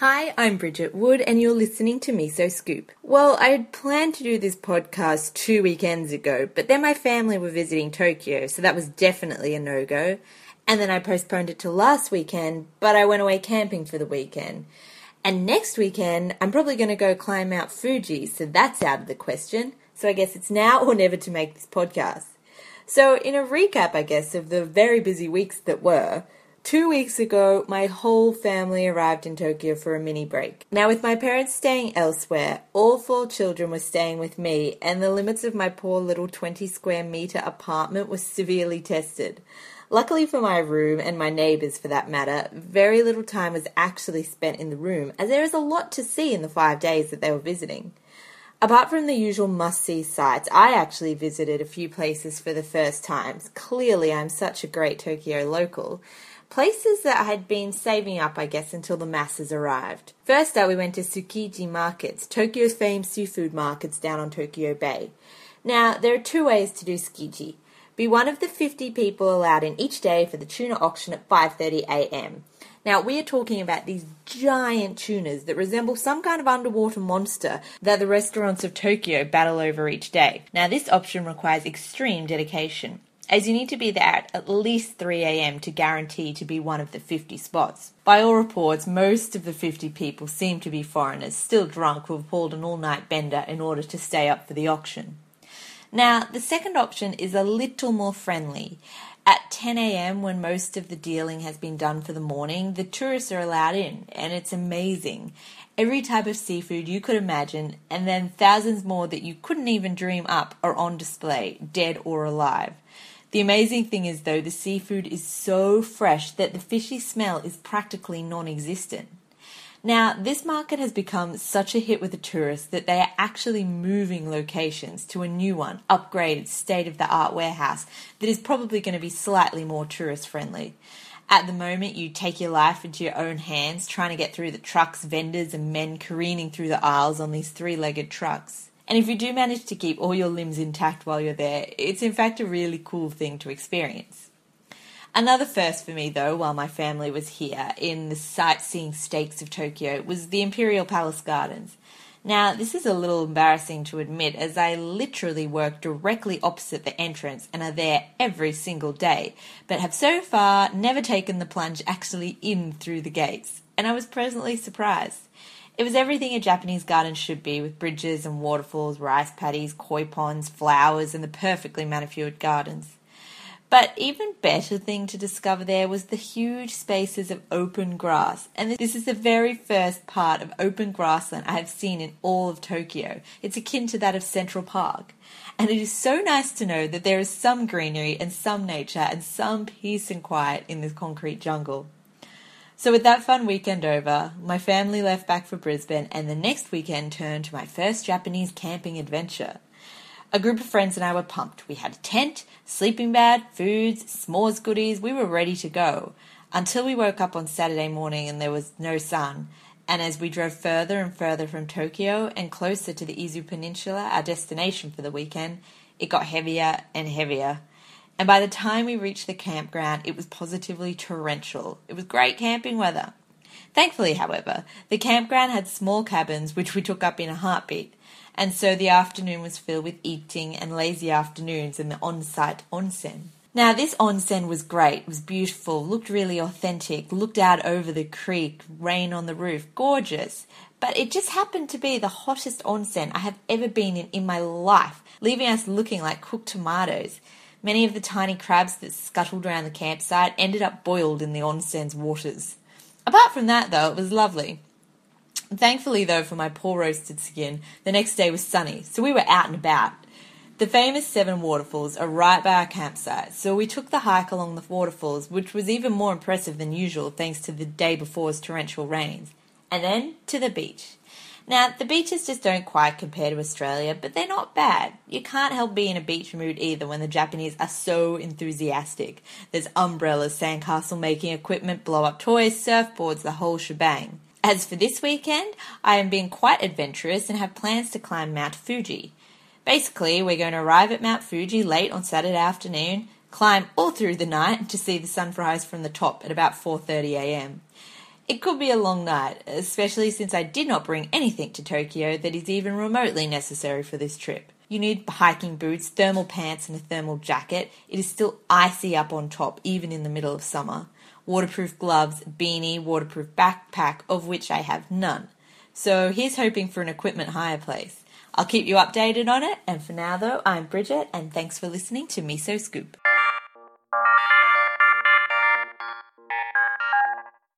Hi, I'm Bridget Wood, and you're listening to Miso Scoop. Well, I had planned to do this podcast two weekends ago, but then my family were visiting Tokyo, so that was definitely a no go. And then I postponed it to last weekend, but I went away camping for the weekend. And next weekend, I'm probably going to go climb Mount Fuji, so that's out of the question. So I guess it's now or never to make this podcast. So, in a recap, I guess, of the very busy weeks that were, Two weeks ago, my whole family arrived in Tokyo for a mini break. Now, with my parents staying elsewhere, all four children were staying with me, and the limits of my poor little 20 square meter apartment were severely tested. Luckily for my room and my neighbours for that matter, very little time was actually spent in the room, as there is a lot to see in the five days that they were visiting. Apart from the usual must see sites, I actually visited a few places for the first times. Clearly, I'm such a great Tokyo local places that I had been saving up, I guess, until the masses arrived. First up, we went to Tsukiji Markets, Tokyo's famed seafood markets down on Tokyo Bay. Now, there are two ways to do Tsukiji. Be one of the 50 people allowed in each day for the tuna auction at 5:30 a.m. Now, we are talking about these giant tunas that resemble some kind of underwater monster that the restaurants of Tokyo battle over each day. Now, this option requires extreme dedication as you need to be there at least 3 a.m. to guarantee to be one of the 50 spots. By all reports, most of the 50 people seem to be foreigners, still drunk, who have pulled an all night bender in order to stay up for the auction. Now, the second option is a little more friendly. At 10 a.m., when most of the dealing has been done for the morning, the tourists are allowed in, and it's amazing. Every type of seafood you could imagine, and then thousands more that you couldn't even dream up, are on display, dead or alive. The amazing thing is, though, the seafood is so fresh that the fishy smell is practically non existent. Now, this market has become such a hit with the tourists that they are actually moving locations to a new one, upgraded, state of the art warehouse that is probably going to be slightly more tourist friendly. At the moment, you take your life into your own hands, trying to get through the trucks, vendors, and men careening through the aisles on these three legged trucks. And if you do manage to keep all your limbs intact while you're there, it's in fact a really cool thing to experience. Another first for me, though, while my family was here in the sightseeing stakes of Tokyo, was the Imperial Palace Gardens. Now, this is a little embarrassing to admit, as I literally work directly opposite the entrance and are there every single day, but have so far never taken the plunge actually in through the gates. And I was presently surprised. It was everything a Japanese garden should be, with bridges and waterfalls, rice paddies, koi ponds, flowers, and the perfectly manicured gardens. But even better thing to discover there was the huge spaces of open grass. And this is the very first part of open grassland I have seen in all of Tokyo. It's akin to that of Central Park. And it is so nice to know that there is some greenery and some nature and some peace and quiet in this concrete jungle. So, with that fun weekend over, my family left back for Brisbane, and the next weekend turned to my first Japanese camping adventure. A group of friends and I were pumped. We had a tent, sleeping bag, foods, s'mores goodies. We were ready to go. Until we woke up on Saturday morning and there was no sun. And as we drove further and further from Tokyo and closer to the Izu Peninsula, our destination for the weekend, it got heavier and heavier. And by the time we reached the campground, it was positively torrential. It was great camping weather. Thankfully, however, the campground had small cabins which we took up in a heartbeat, and so the afternoon was filled with eating and lazy afternoons in the on site onsen. Now, this onsen was great, was beautiful, looked really authentic, looked out over the creek, rain on the roof, gorgeous. But it just happened to be the hottest onsen I have ever been in in my life, leaving us looking like cooked tomatoes. Many of the tiny crabs that scuttled around the campsite ended up boiled in the onsen's waters. Apart from that, though, it was lovely. Thankfully, though, for my poor roasted skin, the next day was sunny, so we were out and about. The famous seven waterfalls are right by our campsite, so we took the hike along the waterfalls, which was even more impressive than usual thanks to the day before's torrential rains, and then to the beach. Now, the beaches just don't quite compare to Australia, but they're not bad. You can't help being in a beach mood either when the Japanese are so enthusiastic. There's umbrellas, sandcastle making equipment, blow up toys, surfboards, the whole shebang. As for this weekend, I am being quite adventurous and have plans to climb Mount Fuji. Basically, we're going to arrive at Mount Fuji late on Saturday afternoon, climb all through the night to see the sunrise from the top at about 4:30 a.m. It could be a long night, especially since I did not bring anything to Tokyo that is even remotely necessary for this trip. You need hiking boots, thermal pants, and a thermal jacket. It is still icy up on top, even in the middle of summer. Waterproof gloves, beanie, waterproof backpack, of which I have none. So here's hoping for an equipment hire place. I'll keep you updated on it, and for now though, I'm Bridget, and thanks for listening to Miso Scoop.